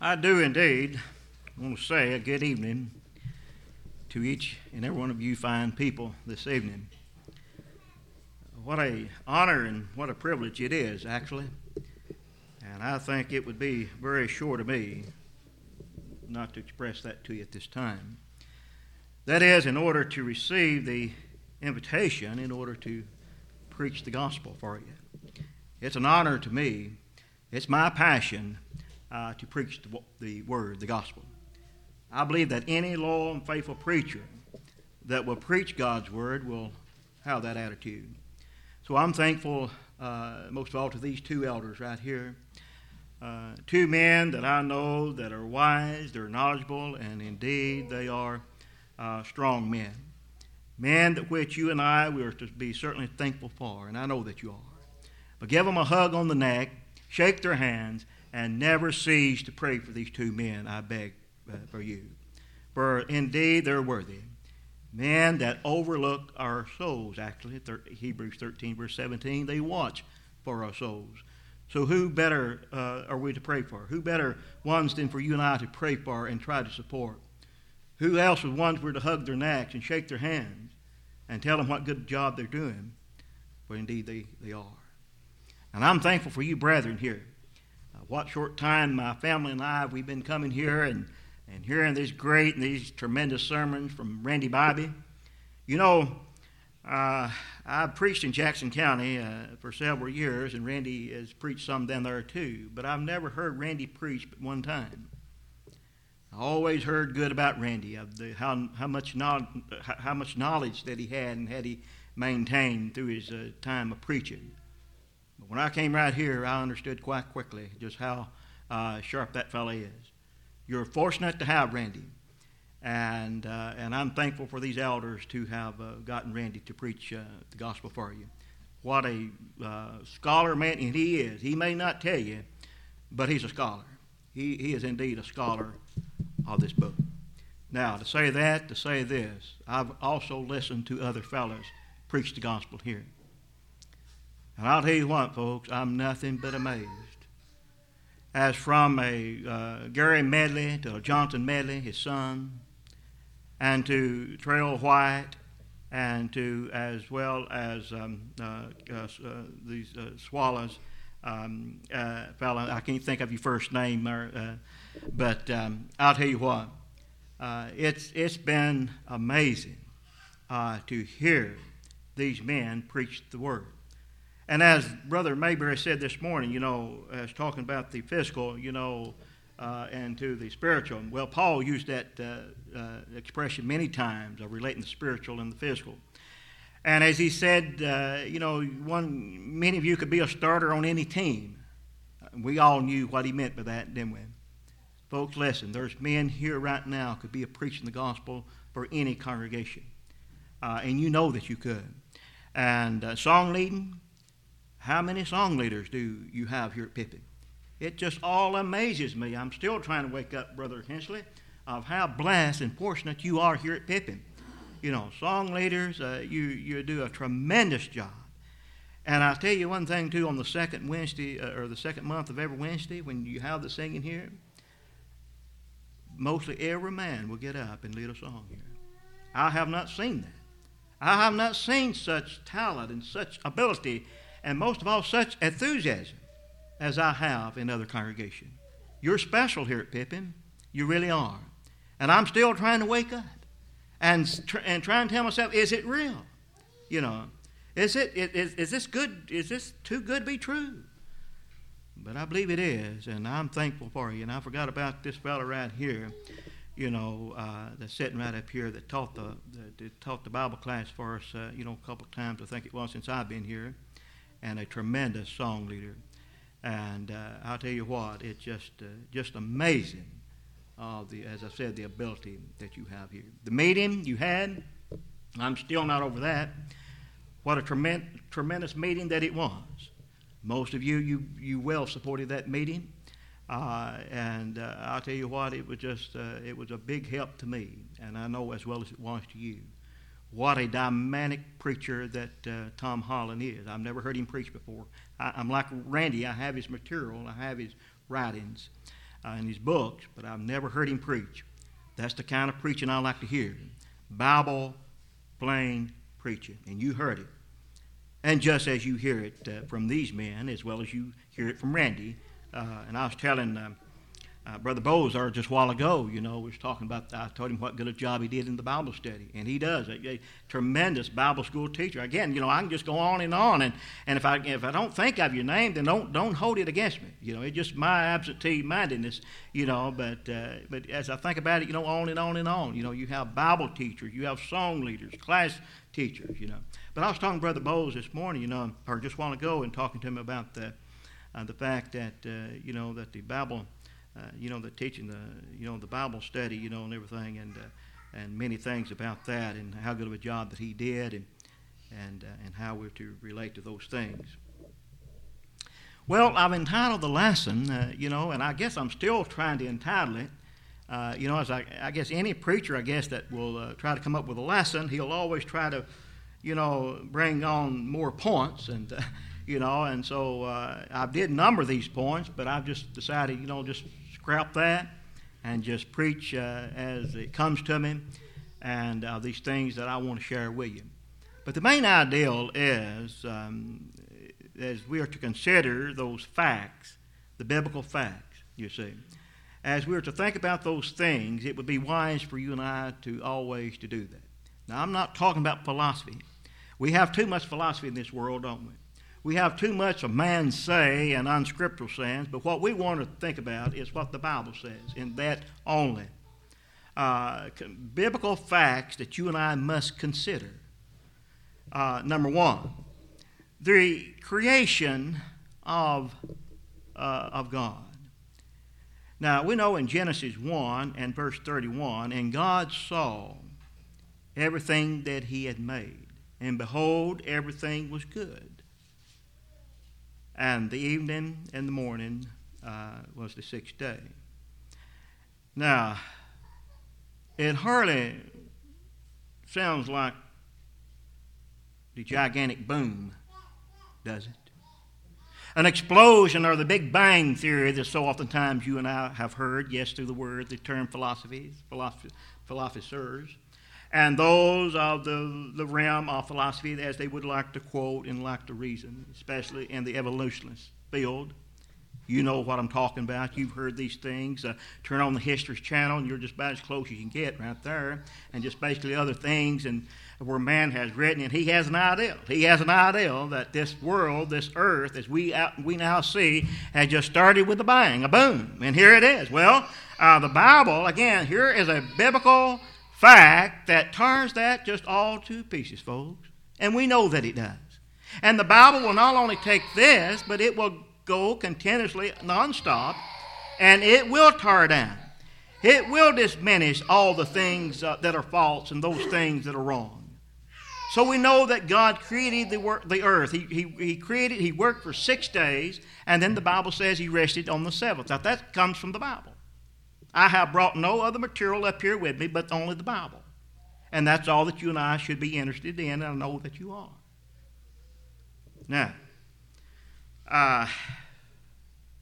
I do indeed want to say a good evening to each and every one of you fine people this evening. What a honor and what a privilege it is, actually. And I think it would be very short of me not to express that to you at this time. That is, in order to receive the invitation, in order to preach the gospel for you. It's an honor to me. It's my passion uh, to preach the, the word, the gospel. I believe that any loyal and faithful preacher that will preach God's word will have that attitude. So I'm thankful, uh, most of all, to these two elders right here. Uh, two men that I know that are wise, they're knowledgeable, and indeed they are uh, strong men. Men that which you and I we are to be certainly thankful for, and I know that you are. But give them a hug on the neck, shake their hands, and never cease to pray for these two men, I beg uh, for you. For indeed they're worthy. Men that overlook our souls, actually, Hebrews 13, verse 17, they watch for our souls. So, who better uh, are we to pray for? Who better ones than for you and I to pray for and try to support? Who else is ones we're to hug their necks and shake their hands and tell them what good job they're doing? For indeed they, they are. And I'm thankful for you, brethren, here what short time my family and I we've been coming here and, and hearing these great and these tremendous sermons from Randy Bobby. You know, uh, I've preached in Jackson County uh, for several years, and Randy has preached some down there too. But I've never heard Randy preach but one time. I always heard good about Randy, of the, how, how, much knowledge, how much knowledge that he had and had he maintained through his uh, time of preaching. But when I came right here, I understood quite quickly just how uh, sharp that fellow is. You're fortunate to have Randy, and uh, and I'm thankful for these elders to have uh, gotten Randy to preach uh, the gospel for you. What a uh, scholar man he is. He may not tell you, but he's a scholar. He he is indeed a scholar of this book. Now, to say that, to say this, I've also listened to other fellows preach the gospel here. And I'll tell you what, folks, I'm nothing but amazed. As from a uh, Gary Medley to Johnson Medley, his son, and to Trail White, and to as well as um, uh, uh, uh these uh, swallows um, uh, fella. I can't think of your first name, or, but um, I'll tell you what. it's it's been amazing to hear these men preach the word. And as Brother Mayberry said this morning, you know, as talking about the physical, you know, uh, and to the spiritual. Well, Paul used that uh, uh, expression many times of relating the spiritual and the physical. And as he said, uh, you know, one, many of you could be a starter on any team. We all knew what he meant by that, didn't we? Folks, listen, there's men here right now could be preaching the gospel for any congregation. Uh, and you know that you could. And uh, song leading, how many song leaders do you have here at Pippin? It just all amazes me. I'm still trying to wake up, Brother Hensley, of how blessed and fortunate you are here at Pippin. You know, song leaders, uh, you, you do a tremendous job. And I'll tell you one thing, too, on the second Wednesday, uh, or the second month of every Wednesday, when you have the singing here, mostly every man will get up and lead a song here. I have not seen that. I have not seen such talent and such ability and most of all, such enthusiasm as I have in other congregations. You're special here at Pippin. You really are. And I'm still trying to wake up and, tr- and try and tell myself, is it real? You know, is, it, is, is this good? Is this too good to be true? But I believe it is, and I'm thankful for you. And I forgot about this fellow right here, you know, uh, that's sitting right up here that taught the, that taught the Bible class for us, uh, you know, a couple of times, I think it was, since I've been here and a tremendous song leader. And uh, I'll tell you what, it's just uh, just amazing, uh, the as I said, the ability that you have here. The meeting you had, I'm still not over that. What a tremendous, tremendous meeting that it was. Most of you, you, you well supported that meeting. Uh, and uh, I'll tell you what, it was just, uh, it was a big help to me, and I know as well as it was to you what a dynamic preacher that uh, Tom Holland is. I've never heard him preach before. I, am like Randy, I have his material, I have his writings. uh, in his books, but I've never heard him preach. That's the kind of preaching I like to hear. Bible, plain preaching. And you heard it. And just as you hear it uh, from these men, as well as you hear it from Randy, uh, and I was telling um, uh, Brother Bozar just a while ago, you know, was talking about, I told him what good a job he did in the Bible study. And he does. A, a, tremendous Bible school teacher. Again, you know, I can just go on and on. And, and if, I, if I don't think of your name, then don't, don't hold it against me. You know, it's just my absentee mindedness, you know. But, uh, but as I think about it, you know, on and on and on. You know, you have Bible teachers, you have song leaders, class teachers, you know. But I was talking to Brother Bowles this morning, you know, or just a while ago, and talking to him about the, uh, the fact that, uh, you know, that the Bible you know, the teaching the, you know, the Bible study, you know, and everything, and uh, and many things about that, and how good of a job that he did, and and uh, and how we're to relate to those things. Well, I've entitled the lesson, uh, you know, and I guess I'm still trying to entitle it. Uh, you know, as I, I, guess any preacher, I guess that will uh, try to come up with a lesson, he'll always try to, you know, bring on more points and you know, and so uh, I did number these points, but I've just decided, you know, just scrap that and just preach uh, as it comes to me and uh, these things that I want to share with you. But the main ideal is um, as we are to consider those facts, the biblical facts, you see. As we are to think about those things, it would be wise for you and I to always to do that. Now, I'm not talking about philosophy. We have too much philosophy in this world, don't we? We have too much of man's say and unscriptural sayings, but what we want to think about is what the Bible says, in that only. Uh, biblical facts that you and I must consider. Uh, number one, the creation of, uh, of God. Now, we know in Genesis 1 and verse 31, and God saw everything that he had made, and behold, everything was good and the evening and the morning uh, was the sixth day. Now, it hardly sounds like the gigantic boom, does it? An explosion or the Big Bang theory that so oftentimes you and I have heard, yes, through the word, the term philosophies, philosophers and those of the, the realm of philosophy as they would like to quote and like to reason, especially in the evolutionist field. You know what I'm talking about. You've heard these things. Uh, turn on the History Channel, and you're just about as close as you can get right there. And just basically other things, and where man has written, and he has an ideal. He has an ideal that this world, this earth, as we out, we now see, has just started with a bang, a boom, and here it is. Well, uh, the Bible again. Here is a biblical fact that turns that just all to pieces, folks. And we know that it does. And the Bible will not only take this, but it will go continuously, nonstop, and it will tear down. It will diminish all the things uh, that are false and those things that are wrong. So we know that God created the, work, the earth. He, he, he created, He worked for six days, and then the Bible says He rested on the seventh. Now that comes from the Bible. I have brought no other material up here with me but only the Bible. And that's all that you and I should be interested in, and I know that you are. Now, uh,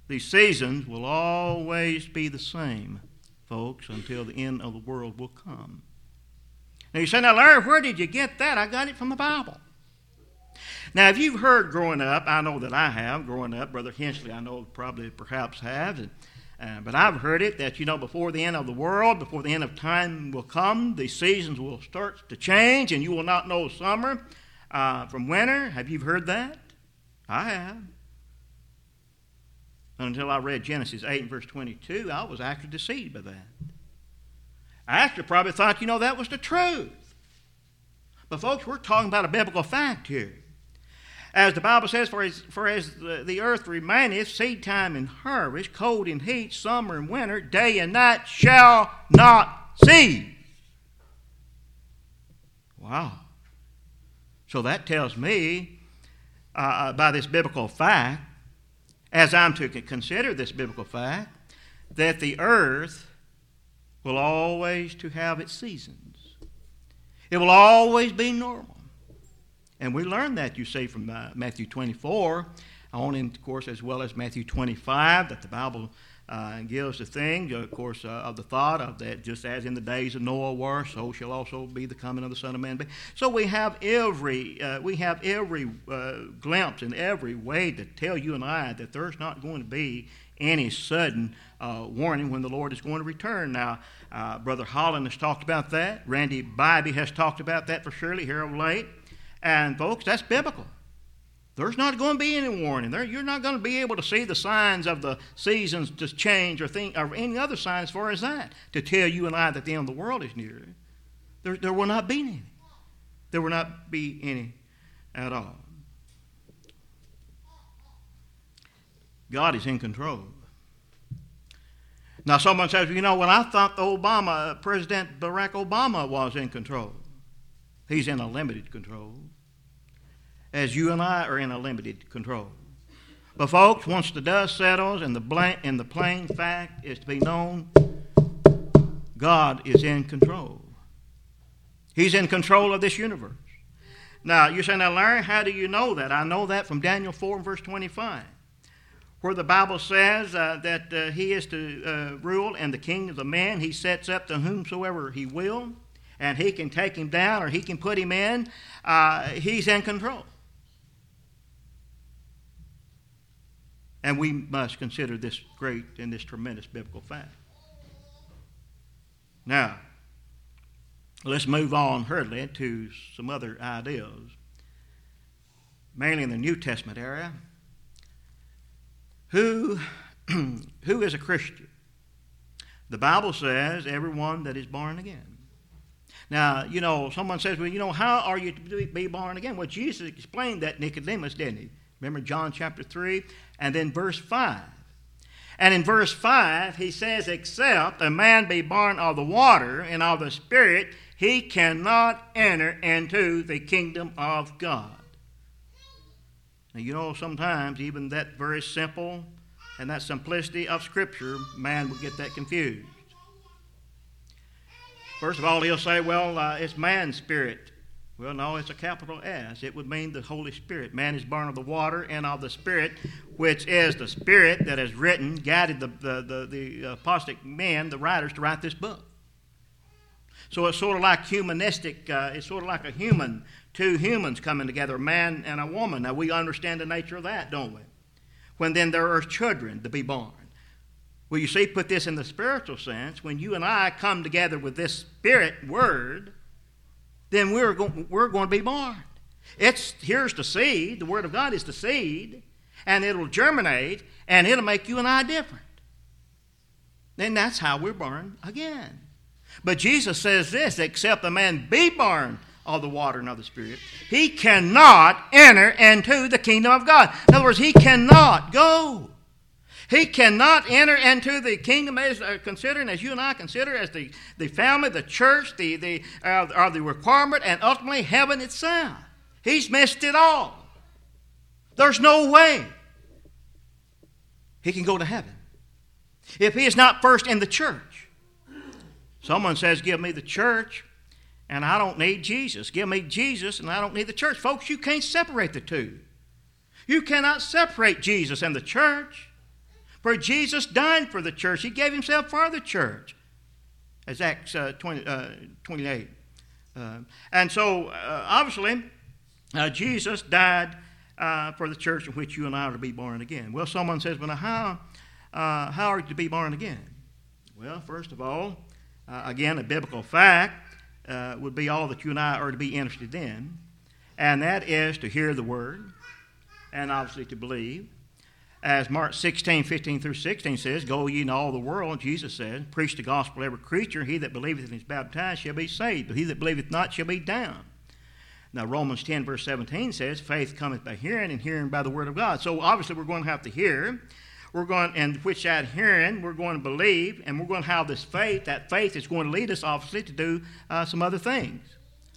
these seasons will always be the same, folks, until the end of the world will come. Now you say, now Larry, where did you get that? I got it from the Bible. Now, if you've heard growing up, I know that I have growing up. Brother Hensley, I know probably perhaps have. And uh, but I've heard it that, you know, before the end of the world, before the end of time will come, the seasons will start to change and you will not know summer uh, from winter. Have you heard that? I have. Until I read Genesis 8 and verse 22, I was actually deceived by that. I actually probably thought, you know, that was the truth. But, folks, we're talking about a biblical fact here. As the Bible says, for as, for as the, the earth remaineth, seed time and harvest, cold and heat, summer and winter, day and night shall not cease. Wow. So that tells me, uh, by this biblical fact, as I'm to consider this biblical fact, that the earth will always to have its seasons. It will always be normal. And we learn that, you see, from uh, Matthew 24, on, in, of course, as well as Matthew 25, that the Bible uh, gives the thing, of course, uh, of the thought of that just as in the days of Noah were, so shall also be the coming of the Son of Man. So we have every uh, we have every uh, glimpse and every way to tell you and I that there's not going to be any sudden uh, warning when the Lord is going to return. Now, uh, Brother Holland has talked about that. Randy Bybee has talked about that for surely here of late. And folks, that's biblical. There's not going to be any warning. There, you're not going to be able to see the signs of the seasons to change or, think, or any other sign as far as that to tell you and I that the end of the world is near. There, there will not be any. There will not be any at all. God is in control. Now, someone says, you know, when I thought the Obama, President Barack Obama was in control, he's in a limited control as you and I are in a limited control. But, folks, once the dust settles and the, blank, and the plain fact is to be known, God is in control. He's in control of this universe. Now, you're saying, now, Larry, how do you know that? I know that from Daniel 4 and verse 25, where the Bible says uh, that uh, he is to uh, rule and the king of the man. He sets up to whomsoever he will, and he can take him down or he can put him in. Uh, he's in control. And we must consider this great and this tremendous biblical fact. Now, let's move on hurriedly to some other ideas, mainly in the New Testament area. Who, who is a Christian? The Bible says everyone that is born again. Now, you know, someone says, well, you know, how are you to be born again? Well, Jesus explained that Nicodemus, didn't he? Remember John chapter 3? And then verse 5. And in verse 5, he says, Except a man be born of the water and of the Spirit, he cannot enter into the kingdom of God. Now, you know, sometimes even that very simple and that simplicity of Scripture, man will get that confused. First of all, he'll say, well, uh, it's man's spirit well, no, it's a capital S. It would mean the Holy Spirit. Man is born of the water and of the Spirit, which is the Spirit that has written, guided the, the, the, the apostate men, the writers, to write this book. So it's sort of like humanistic, uh, it's sort of like a human, two humans coming together, a man and a woman. Now, we understand the nature of that, don't we? When then there are children to be born. Well, you see, put this in the spiritual sense. When you and I come together with this Spirit word, then we're, go- we're going to be born. It's, here's the seed. The Word of God is the seed, and it'll germinate, and it'll make you and I different. Then that's how we're born again. But Jesus says this except a man be born of the water and of the Spirit, he cannot enter into the kingdom of God. In other words, he cannot go. He cannot enter into the kingdom as uh, considering, as you and I consider, as the, the family, the church, the, the, uh, are the requirement, and ultimately heaven itself. He's missed it all. There's no way he can go to heaven if he is not first in the church. Someone says, Give me the church, and I don't need Jesus. Give me Jesus, and I don't need the church. Folks, you can't separate the two. You cannot separate Jesus and the church. For Jesus died for the church, He gave Himself for the church. As Acts uh, 20, uh, 28. Uh, and so, uh, obviously, uh, Jesus died uh, for the church in which you and I are to be born again. Well, someone says, well, how, how are you to be born again? Well, first of all, again, a biblical fact would be all that you and I are to be interested in, and that is to hear the word and obviously to believe as Mark 16, 15 through 16 says, Go ye into all the world, Jesus said, preach the gospel to every creature. He that believeth and is baptized shall be saved, but he that believeth not shall be damned. Now, Romans 10, verse 17 says, Faith cometh by hearing, and hearing by the word of God. So, obviously, we're going to have to hear. We're going, and which that hearing, we're going to believe, and we're going to have this faith. That faith is going to lead us, obviously, to do uh, some other things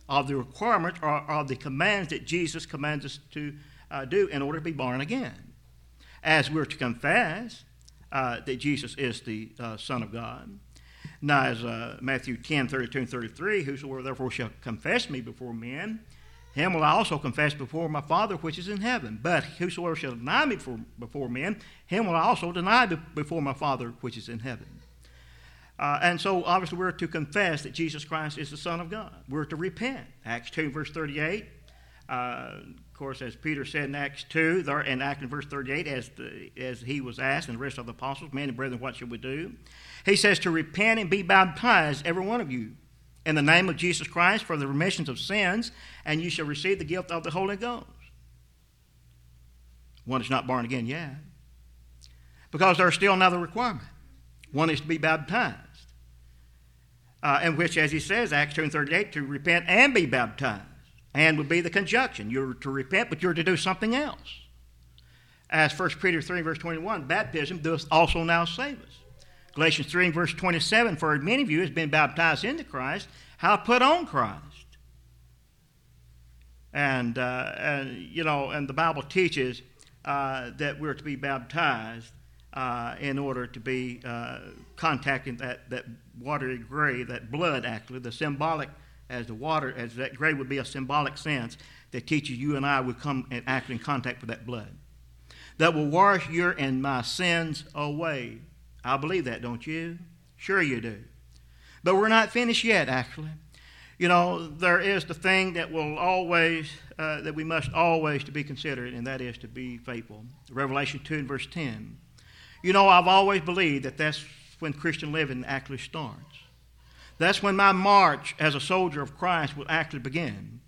of the requirements or of the commands that Jesus commands us to uh, do in order to be born again as we're to confess uh, that Jesus is the uh, Son of God. Now, as uh, Matthew 10 32 and 33, whosoever therefore shall confess me before men, him will I also confess before my Father which is in heaven. But whosoever shall deny me before, before men, him will I also deny before my Father which is in heaven. Uh, and so, obviously, we're to confess that Jesus Christ is the Son of God. We're to repent. Acts 2, verse 38. Uh, of course, as Peter said in Acts 2, there, and Acts in verse 38, as, the, as he was asked, and the rest of the apostles, men and brethren, what should we do? He says to repent and be baptized, every one of you, in the name of Jesus Christ for the remissions of sins, and you shall receive the gift of the Holy Ghost. One is not born again yet. Because there's still another requirement. One is to be baptized. Uh, in which, as he says, Acts 2 and 38, to repent and be baptized. And would be the conjunction. You're to repent, but you're to do something else. As 1 Peter 3, verse 21, baptism does also now save us. Galatians 3 verse 27, for many of you has been baptized into Christ, how put on Christ. And, uh, and you know, and the Bible teaches uh, that we're to be baptized uh, in order to be uh, contacting that, that watery grave, that blood actually, the symbolic, as the water, as that grave would be a symbolic sense that teaches you and I would come and act in contact with that blood. That will wash your and my sins away. I believe that, don't you? Sure you do. But we're not finished yet, actually. You know, there is the thing that will always, uh, that we must always to be considered, and that is to be faithful. Revelation 2 and verse 10. You know, I've always believed that that's when Christian living actually starts. That's when my march as a soldier of Christ will actually begin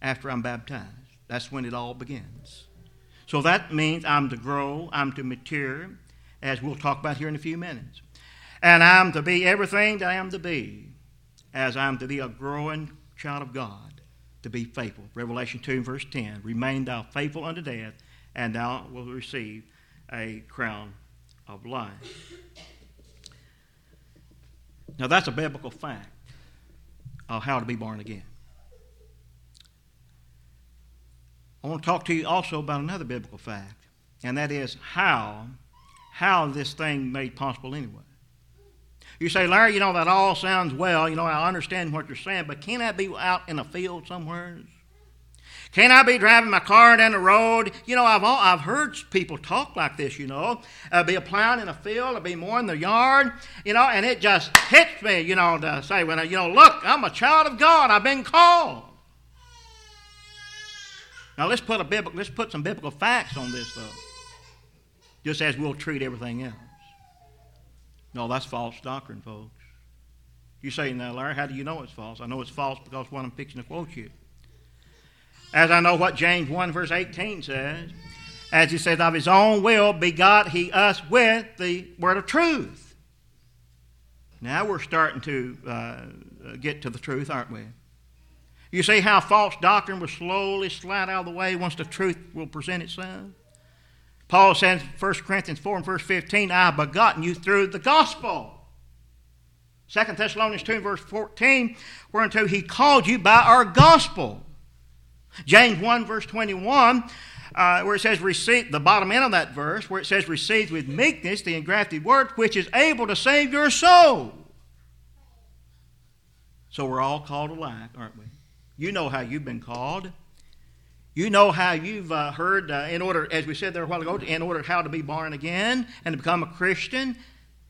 after I'm baptized. That's when it all begins. So that means I'm to grow, I'm to mature, as we'll talk about here in a few minutes. And I'm to be everything that I am to be, as I'm to be a growing child of God, to be faithful. Revelation 2, verse 10 Remain thou faithful unto death, and thou wilt receive a crown of life. Now, that's a biblical fact of how to be born again. I want to talk to you also about another biblical fact, and that is how how this thing made possible anyway. You say, Larry, you know, that all sounds well. You know, I understand what you're saying, but can I be out in a field somewhere? Can I be driving my car down the road? You know, I've, all, I've heard people talk like this, you know. I'll be a plowing in a field, I'll be mowing the yard, you know, and it just hits me, you know, to say, when I, you know, look, I'm a child of God, I've been called. Now let's put, a biblical, let's put some biblical facts on this, though just as we'll treat everything else. No, that's false doctrine, folks. You say, now, Larry, how do you know it's false? I know it's false because what I'm fixing to quote you. As I know what James 1, verse 18 says, as he says, of his own will begot he us with the word of truth. Now we're starting to uh, get to the truth, aren't we? You see how false doctrine will slowly slide out of the way once the truth will present itself? Paul says in 1 Corinthians 4 and verse 15, I have begotten you through the gospel. 2 Thessalonians 2 verse 14, whereunto he called you by our gospel. James 1 verse 21, uh, where it says receive, the bottom end of that verse, where it says receive with meekness the engrafted word, which is able to save your soul. So we're all called alike, aren't we? You know how you've been called. You know how you've uh, heard, uh, in order, as we said there a while ago, in order how to be born again and to become a Christian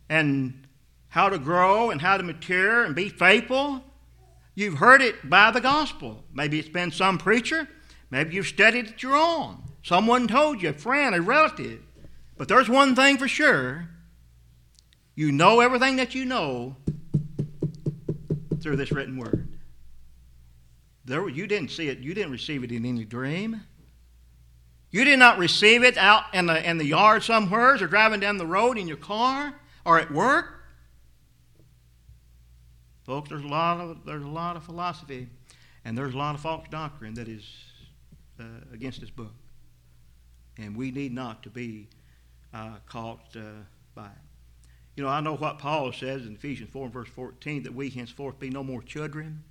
and how to grow and how to mature and be faithful. You've heard it by the gospel. Maybe it's been some preacher. Maybe you've studied it your own. Someone told you, a friend, a relative. But there's one thing for sure you know everything that you know through this written word. There, you didn't see it. You didn't receive it in any dream. You did not receive it out in the, in the yard somewhere or driving down the road in your car or at work. Folks, there's a lot of, there's a lot of philosophy and there's a lot of false doctrine that is uh, against this book. And we need not to be uh, caught uh, by it. You know, I know what Paul says in Ephesians 4 and verse 14 that we henceforth be no more children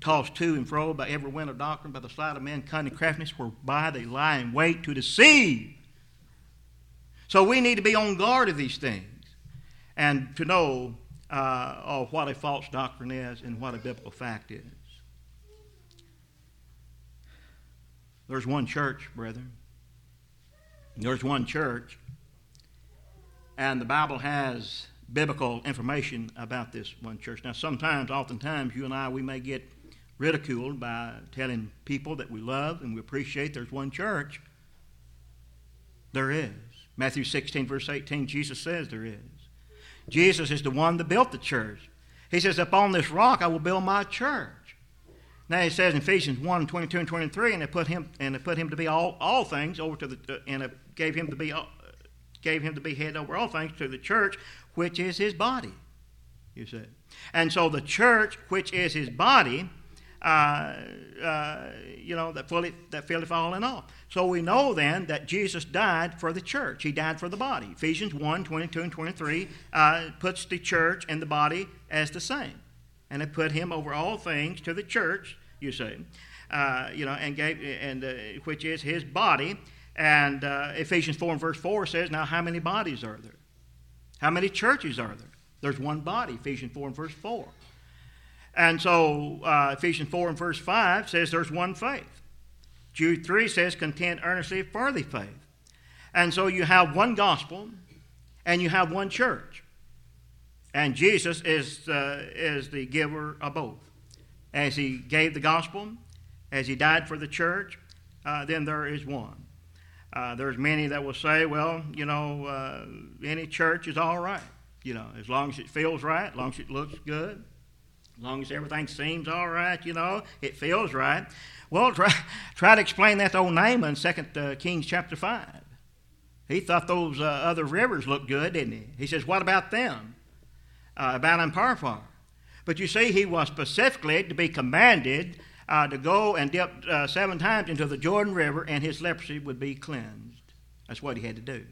tossed to and fro by every wind of doctrine, by the sleight of men, cunning craftiness, whereby they lie in wait to deceive. So we need to be on guard of these things and to know uh, oh, what a false doctrine is and what a biblical fact is. There's one church, brethren. There's one church. And the Bible has biblical information about this one church. Now, sometimes, oftentimes, you and I, we may get ridiculed by telling people that we love and we appreciate there's one church. There is. Matthew 16, verse 18, Jesus says there is. Jesus is the one that built the church. He says, Upon this rock I will build my church. Now he says in Ephesians 1, 22 and 23, and they put him and they put him to be all, all things over to the uh, and gave him to be uh, gave him to be head over all things to the church, which is his body. You see. And so the church, which is his body, uh, uh, you know, that fully that fully falling off. So we know then that Jesus died for the church. He died for the body. Ephesians 1, 22 and 23 uh, puts the church and the body as the same. And it put him over all things to the church, you see, uh, you know, and gave, and which is his body. And Ephesians 4 and verse 4 says, Now, how many bodies are there? How many churches are there? There's one body, Ephesians 4 and verse 4. And so uh, Ephesians 4 and verse 5 says there's one faith. Jude 3 says, contend earnestly for the faith. And so you have one gospel and you have one church. And Jesus is, uh, is the giver of both. As he gave the gospel, as he died for the church, uh, then there is one. Uh, there's many that will say, well, you know, uh, any church is all right. You know, as long as it feels right, as long as it looks good, long as everything seems all right, you know, it feels right. Well, try, try to explain that to old Naaman, 2 uh, Kings chapter 5. He thought those uh, other rivers looked good, didn't he? He says, What about them? Uh, Abana and Pharpar. But you see, he was specifically to be commanded uh, to go and dip uh, seven times into the Jordan River, and his leprosy would be cleansed. That's what he had to do.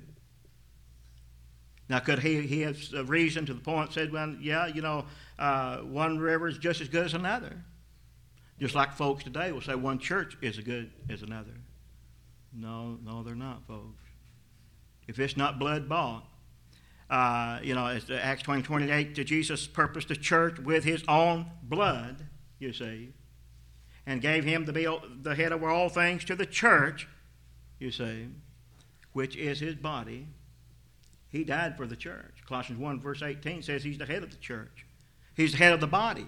Now, could he, he have a reason to the point said, well, yeah, you know, uh, one river is just as good as another. Just like folks today will say one church is as good as another. No, no, they're not, folks. If it's not blood bought, uh, you know, it's Acts 20, 28, to Jesus purposed the church with his own blood, you see, and gave him to be the head over all things to the church, you see, which is his body. He died for the church. Colossians 1, verse 18 says he's the head of the church. He's the head of the body.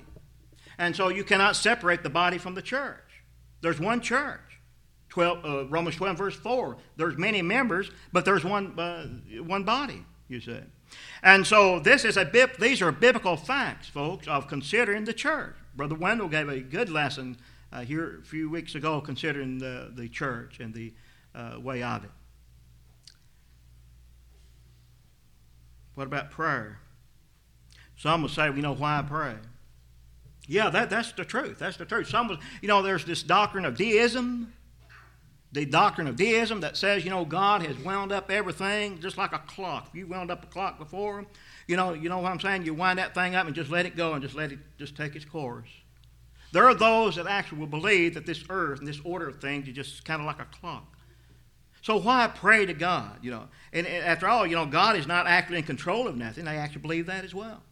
And so you cannot separate the body from the church. There's one church. 12, uh, Romans 12, verse 4. There's many members, but there's one, uh, one body, you say. And so this is a these are biblical facts, folks, of considering the church. Brother Wendell gave a good lesson uh, here a few weeks ago considering the, the church and the uh, way of it. What about prayer? Some will say, you know, why I pray? Yeah, that, that's the truth. That's the truth. Some, will, you know, there's this doctrine of deism, the doctrine of deism that says, you know, God has wound up everything just like a clock. If you wound up a clock before, you know, you know what I'm saying? You wind that thing up and just let it go and just let it just take its course. There are those that actually will believe that this earth and this order of things is just kind of like a clock. So why pray to God? You know, and, and after all, you know, God is not actually in control of nothing. They actually believe that as well.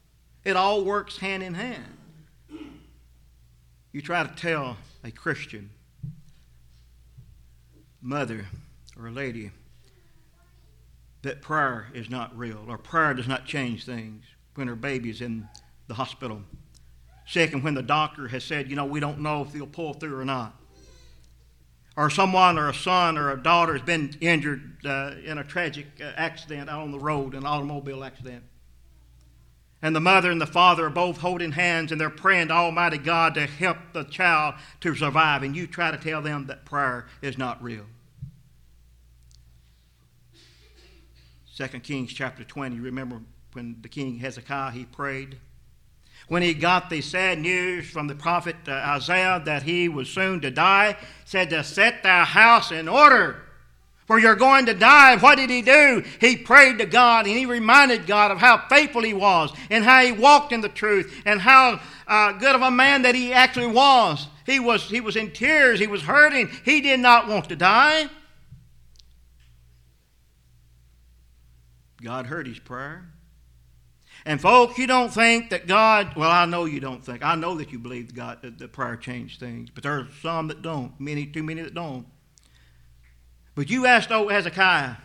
It all works hand in hand. You try to tell a Christian mother or a lady that prayer is not real or prayer does not change things when her baby is in the hospital. Second, when the doctor has said, you know, we don't know if they'll pull through or not or someone or a son or a daughter has been injured uh, in a tragic uh, accident out on the road, an automobile accident. And the mother and the father are both holding hands and they're praying to Almighty God to help the child to survive. And you try to tell them that prayer is not real. 2 Kings chapter 20, remember when the king Hezekiah, he prayed when he got the sad news from the prophet uh, Isaiah that he was soon to die, said to set thy house in order, for you're going to die. What did he do? He prayed to God and he reminded God of how faithful he was and how he walked in the truth and how uh, good of a man that he actually was. He was. he was in tears, he was hurting, he did not want to die. God heard his prayer. And folks, you don't think that God, well, I know you don't think. I know that you believe God that the prayer changed things, but there are some that don't, many, too many that don't. But you asked old Hezekiah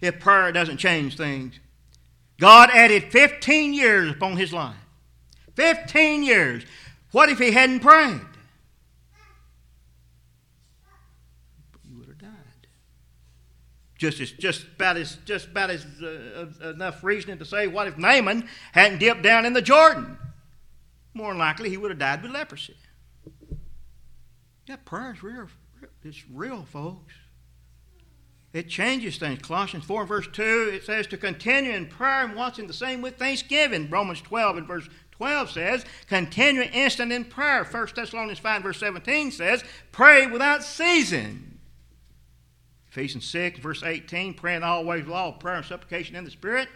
if prayer doesn't change things. God added 15 years upon his life. 15 years. What if he hadn't prayed? You would have died. Just as, just about as, just about as uh, enough reasoning to say, what if Naaman hadn't dipped down in the Jordan? More than likely, he would have died with leprosy. Yeah, prayer is real. It's real, folks. It changes things. Colossians 4 and verse 2, it says to continue in prayer and watching the same with thanksgiving. Romans 12 and verse 12 says, continue instant in prayer. 1 Thessalonians 5 verse 17 says, pray without ceasing. Ephesians 6 verse 18, praying always with all prayer and supplication in the Spirit,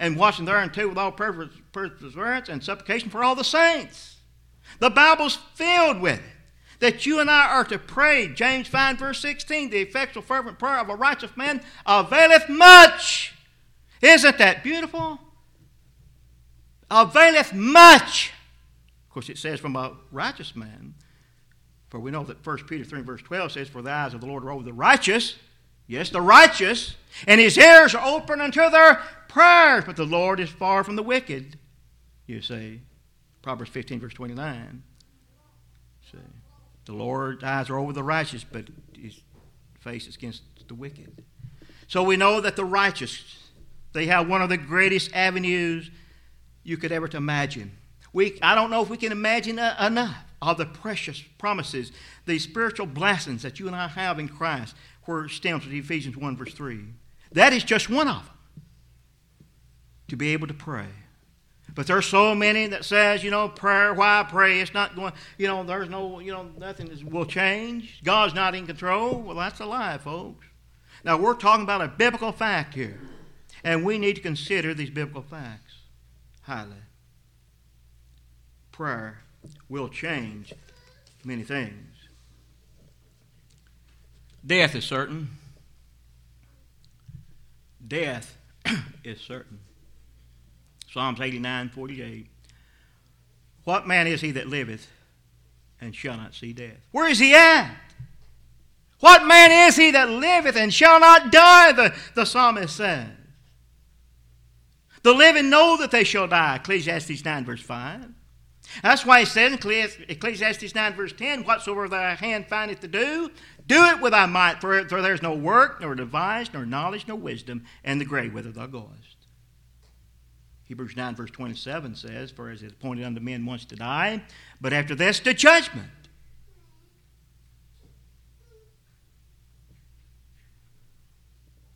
and watching thereunto with all perseverance and supplication for all the saints. The Bible's filled with it that you and I are to pray. James 5, verse 16 the effectual, fervent prayer of a righteous man availeth much. Isn't that beautiful? Availeth much. Of course, it says from a righteous man. For we know that 1 Peter 3, verse 12 says, For the eyes of the Lord are over the righteous. Yes, the righteous. And his ears are open unto their prayers. But the Lord is far from the wicked, you say. Proverbs 15, verse 29. See. The Lord's eyes are over the righteous, but his face is against the wicked. So we know that the righteous, they have one of the greatest avenues you could ever imagine. We, I don't know if we can imagine enough of the precious promises, the spiritual blessings that you and I have in Christ, where it stems with Ephesians 1, verse 3. That is just one of them. To be able to pray. But there's so many that says, you know, prayer, why pray? It's not going, you know, there's no, you know, nothing will change. God's not in control. Well, that's a lie, folks. Now, we're talking about a biblical fact here. And we need to consider these biblical facts highly. Prayer will change many things. Death is certain. Death is certain. Psalms 89 48. What man is he that liveth and shall not see death? Where is he at? What man is he that liveth and shall not die? The, the psalmist says. The living know that they shall die. Ecclesiastes 9, verse 5. That's why he said in Ecclesiastes 9, verse 10, Whatsoever thy hand findeth to do, do it with thy might, for, for there is no work, nor device, nor knowledge, nor wisdom in the grave whither thou goest. Hebrews 9, verse 27 says, For as it is appointed unto men once to die, but after this, the judgment.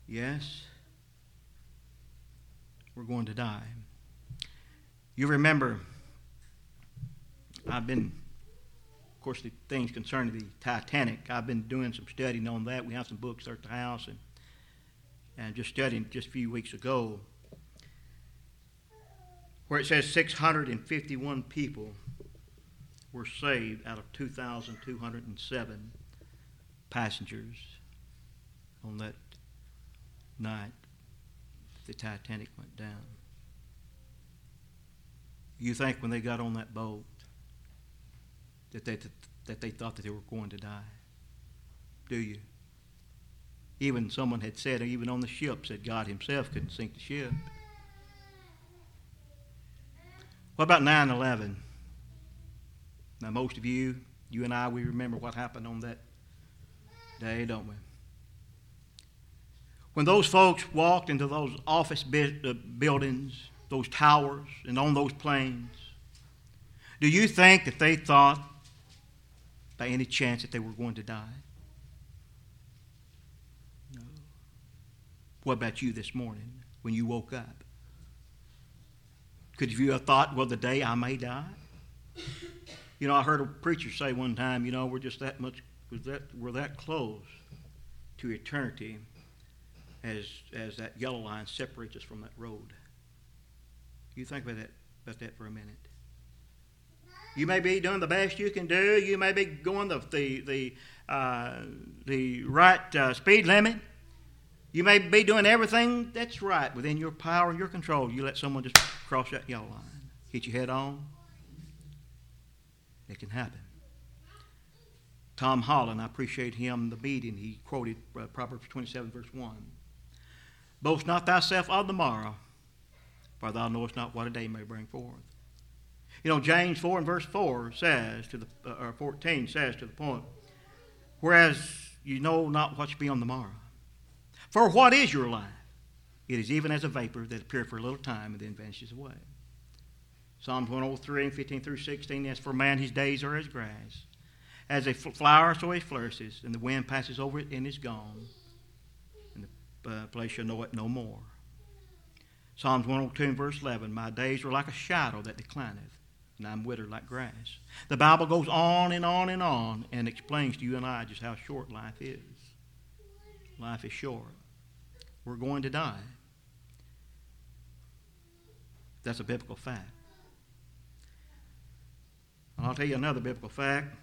Yes, we're going to die. You remember, I've been, of course, the things concerning the Titanic, I've been doing some studying on that. We have some books at the house, and, and just studying just a few weeks ago where it says 651 people were saved out of 2,207 passengers on that night the Titanic went down. You think when they got on that boat that they, that they thought that they were going to die? Do you? Even someone had said, even on the ship, said God Himself couldn't sink the ship. What about 9 11? Now, most of you, you and I, we remember what happened on that day, don't we? When those folks walked into those office uh, buildings, those towers, and on those planes, do you think that they thought by any chance that they were going to die? No. What about you this morning when you woke up? Could you have thought, well, the day I may die? You know, I heard a preacher say one time, you know, we're just that much, we're that, we're that close to eternity as, as that yellow line separates us from that road. You think about that, about that for a minute. You may be doing the best you can do. You may be going the, the, the, uh, the right uh, speed limit. You may be doing everything that's right within your power and your control. You let someone just cross that yellow line, hit you head on. It can happen. Tom Holland, I appreciate him, the beating. He quoted uh, Proverbs 27, verse 1. Boast not thyself of the morrow, for thou knowest not what a day may bring forth. You know, James 4 and verse 4 says to the, uh, or 14 says to the point, whereas you know not what shall be on the morrow. For what is your life? It is even as a vapor that appears for a little time and then vanishes away. Psalms 103 and 15 through 16, as for man, his days are as grass. As a flower, so he flourishes, and the wind passes over it and is gone, and the uh, place shall know it no more. Psalms 102 and verse 11, my days are like a shadow that declineth, and I'm withered like grass. The Bible goes on and on and on and explains to you and I just how short life is. Life is short. We're going to die. That's a biblical fact. And I'll tell you another biblical fact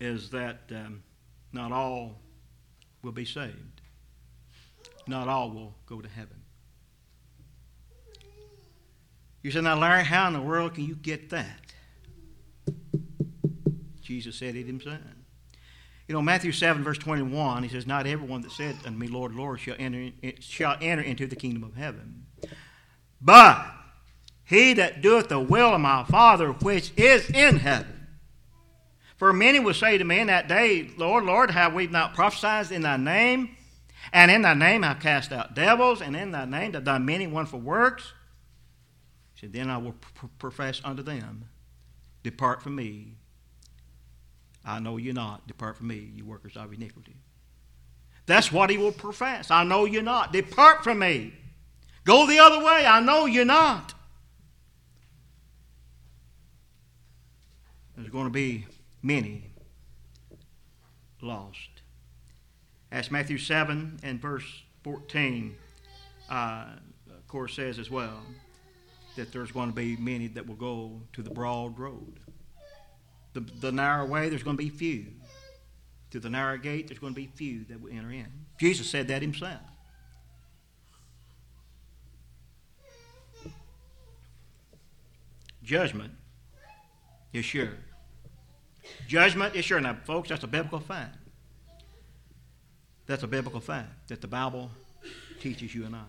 is that um, not all will be saved. Not all will go to heaven. You said, now, Larry, how in the world can you get that? Jesus said it himself. You know, Matthew 7, verse 21, he says, Not everyone that said unto me, Lord, Lord, shall enter, shall enter into the kingdom of heaven, but he that doeth the will of my Father which is in heaven. For many will say to me in that day, Lord, Lord, have we not prophesied in thy name? And in thy name have cast out devils, and in thy name have done many wonderful works. Said, Then I will profess unto them, Depart from me. I know you not. Depart from me, you workers of iniquity. That's what he will profess. I know you not. Depart from me. Go the other way. I know you not. There's going to be many lost. As Matthew 7 and verse 14, uh, of course, says as well, that there's going to be many that will go to the broad road. The, the narrow way, there's going to be few. To the narrow gate, there's going to be few that will enter in. Jesus said that himself. Judgment is sure. Judgment is sure. Now, folks, that's a biblical fact. That's a biblical fact that the Bible teaches you and I.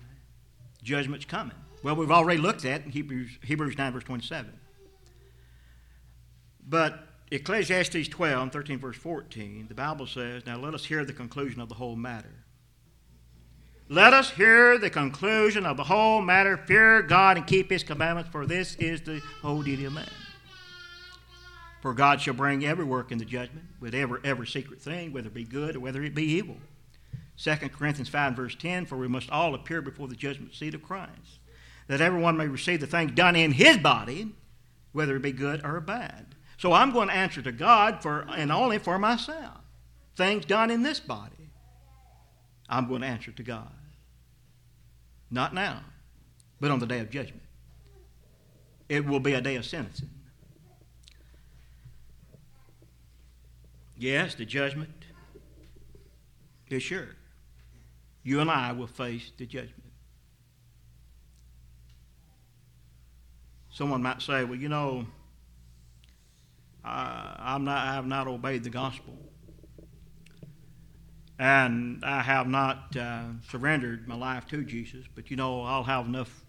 Judgment's coming. Well, we've already looked at in Hebrews, Hebrews 9, verse 27. But Ecclesiastes 12, 13, verse 14, the Bible says, Now let us hear the conclusion of the whole matter. Let us hear the conclusion of the whole matter. Fear God and keep his commandments, for this is the whole duty of man. For God shall bring every work into judgment, with every, every secret thing, whether it be good or whether it be evil. 2 Corinthians 5, verse 10 For we must all appear before the judgment seat of Christ, that everyone may receive the things done in his body, whether it be good or bad. So I'm going to answer to God for and only for myself. Things done in this body, I'm going to answer to God. Not now, but on the day of judgment. It will be a day of sentencing. Yes, the judgment is sure. You and I will face the judgment. Someone might say, well, you know, I'm not, I have not obeyed the gospel. And I have not uh, surrendered my life to Jesus, but you know, I'll have enough.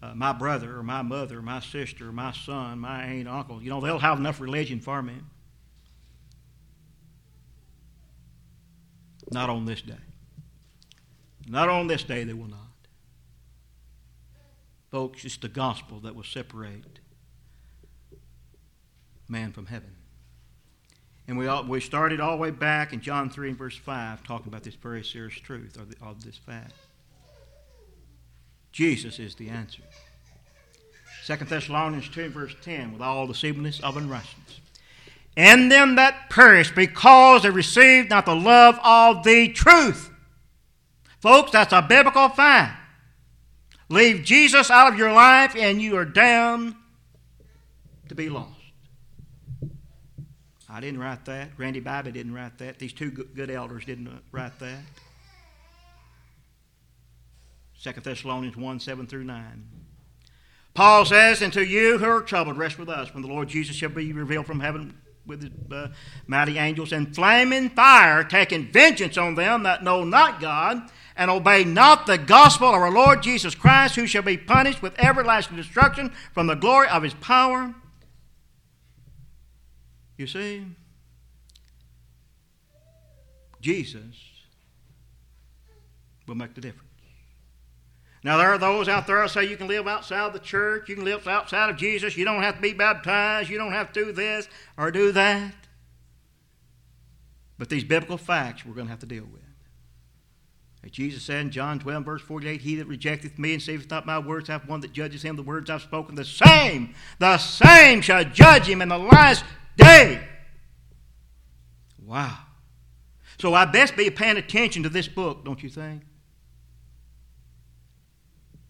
Uh, my brother or my mother, my sister, my son, my aunt, uncle, you know, they'll have enough religion for me. Not on this day. Not on this day, they will not. Folks, it's the gospel that will separate man from heaven. And we, all, we started all the way back in John 3 and verse 5 talking about this very serious truth of, the, of this fact. Jesus is the answer. 2 Thessalonians 2 verse 10 with all the deceitfulness of unrighteousness and them that perish because they received not the love of the truth. Folks, that's a biblical fact. Leave Jesus out of your life and you are down to be lost. I didn't write that. Randy Bobby didn't write that. These two good elders didn't write that. 2 Thessalonians 1 7 through 9. Paul says, And to you who are troubled, rest with us when the Lord Jesus shall be revealed from heaven with his uh, mighty angels, and flaming fire, taking vengeance on them that know not God, and obey not the gospel of our Lord Jesus Christ, who shall be punished with everlasting destruction from the glory of his power. You see, Jesus will make the difference. Now, there are those out there that say you can live outside the church, you can live outside of Jesus, you don't have to be baptized, you don't have to do this or do that. But these biblical facts we're going to have to deal with. As Jesus said in John 12, verse 48, He that rejecteth me and saveth not my words hath one that judges him. The words I've spoken, the same, the same shall judge him in the last day. Wow. So I best be paying attention to this book, don't you think?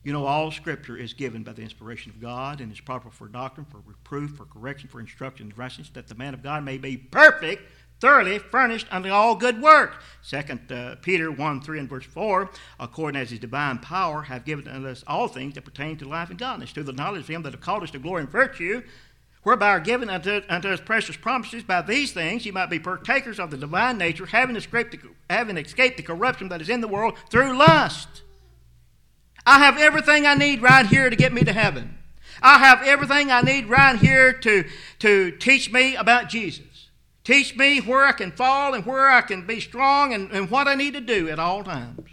You know, all Scripture is given by the inspiration of God and is proper for doctrine, for reproof, for correction, for instruction in righteousness, that the man of God may be perfect, thoroughly furnished unto all good work. Second uh, Peter 1 3 and verse 4, according as his divine power hath given unto us all things that pertain to life and godliness, to the knowledge of him that hath called us to glory and virtue, whereby are given unto, unto us precious promises. By these things ye might be partakers of the divine nature, having escaped, the, having escaped the corruption that is in the world through lust. I have everything I need right here to get me to heaven. I have everything I need right here to, to teach me about Jesus. Teach me where I can fall and where I can be strong and, and what I need to do at all times.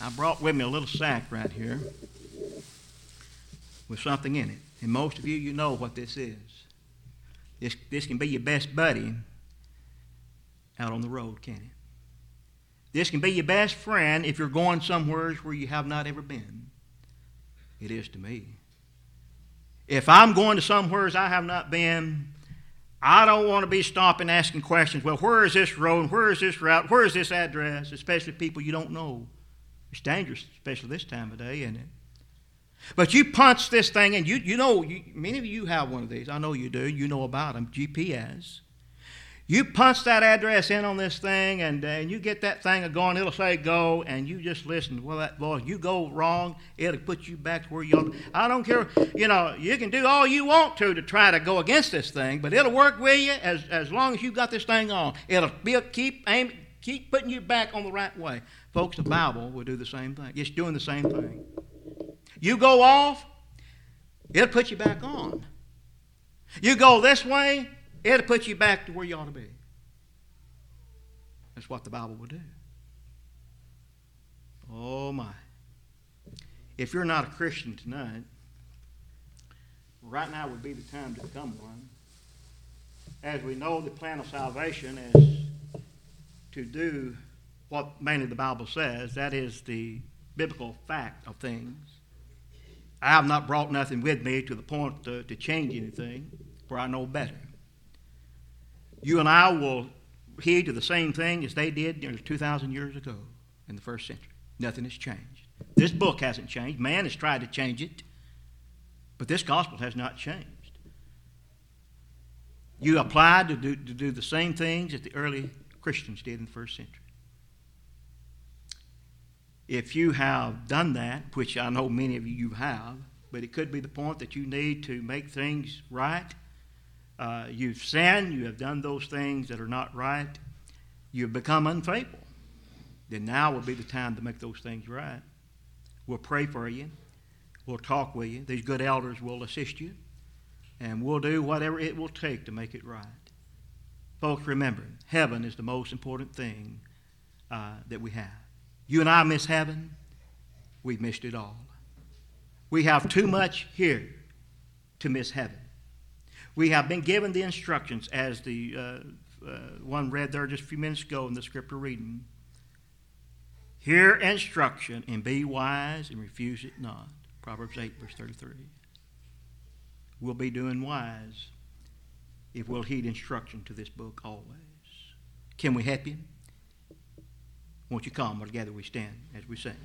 I brought with me a little sack right here with something in it. And most of you, you know what this is. This, this can be your best buddy out on the road, can it? This can be your best friend if you're going somewhere where you have not ever been. It is to me. If I'm going to somewhere I have not been, I don't want to be stopping asking questions. Well, where is this road? Where is this route? Where is this address? Especially people you don't know. It's dangerous, especially this time of day, isn't it? But you punch this thing, and you, you know, you, many of you have one of these. I know you do. You know about them, GPS. You punch that address in on this thing, and, uh, and you get that thing going. It'll say go, and you just listen. Well, that boy, you go wrong, it'll put you back to where you are. I don't care. You know, you can do all you want to to try to go against this thing, but it'll work with you as, as long as you got this thing on. It'll be, keep aim, keep putting you back on the right way. Folks, the Bible will do the same thing. It's doing the same thing. You go off, it'll put you back on. You go this way, it'll put you back to where you ought to be. That's what the Bible will do. Oh, my. If you're not a Christian tonight, right now would be the time to become one. As we know, the plan of salvation is to do what mainly the Bible says that is, the biblical fact of things. I have not brought nothing with me to the point to, to change anything, for I know better. You and I will heed to the same thing as they did nearly 2,000 years ago in the first century. Nothing has changed. This book hasn't changed. Man has tried to change it, but this gospel has not changed. You applied to do, to do the same things that the early Christians did in the first century. If you have done that, which I know many of you have, but it could be the point that you need to make things right. Uh, you've sinned, you have done those things that are not right, you've become unfaithful. Then now would be the time to make those things right. We'll pray for you, we'll talk with you. These good elders will assist you, and we'll do whatever it will take to make it right. Folks, remember, heaven is the most important thing uh, that we have. You and I miss heaven, we've missed it all. We have too much here to miss heaven. We have been given the instructions, as the uh, uh, one read there just a few minutes ago in the scripture reading. Hear instruction and be wise and refuse it not. Proverbs 8, verse 33. We'll be doing wise if we'll heed instruction to this book always. Can we help you? Won't you come? Together we stand as we sing.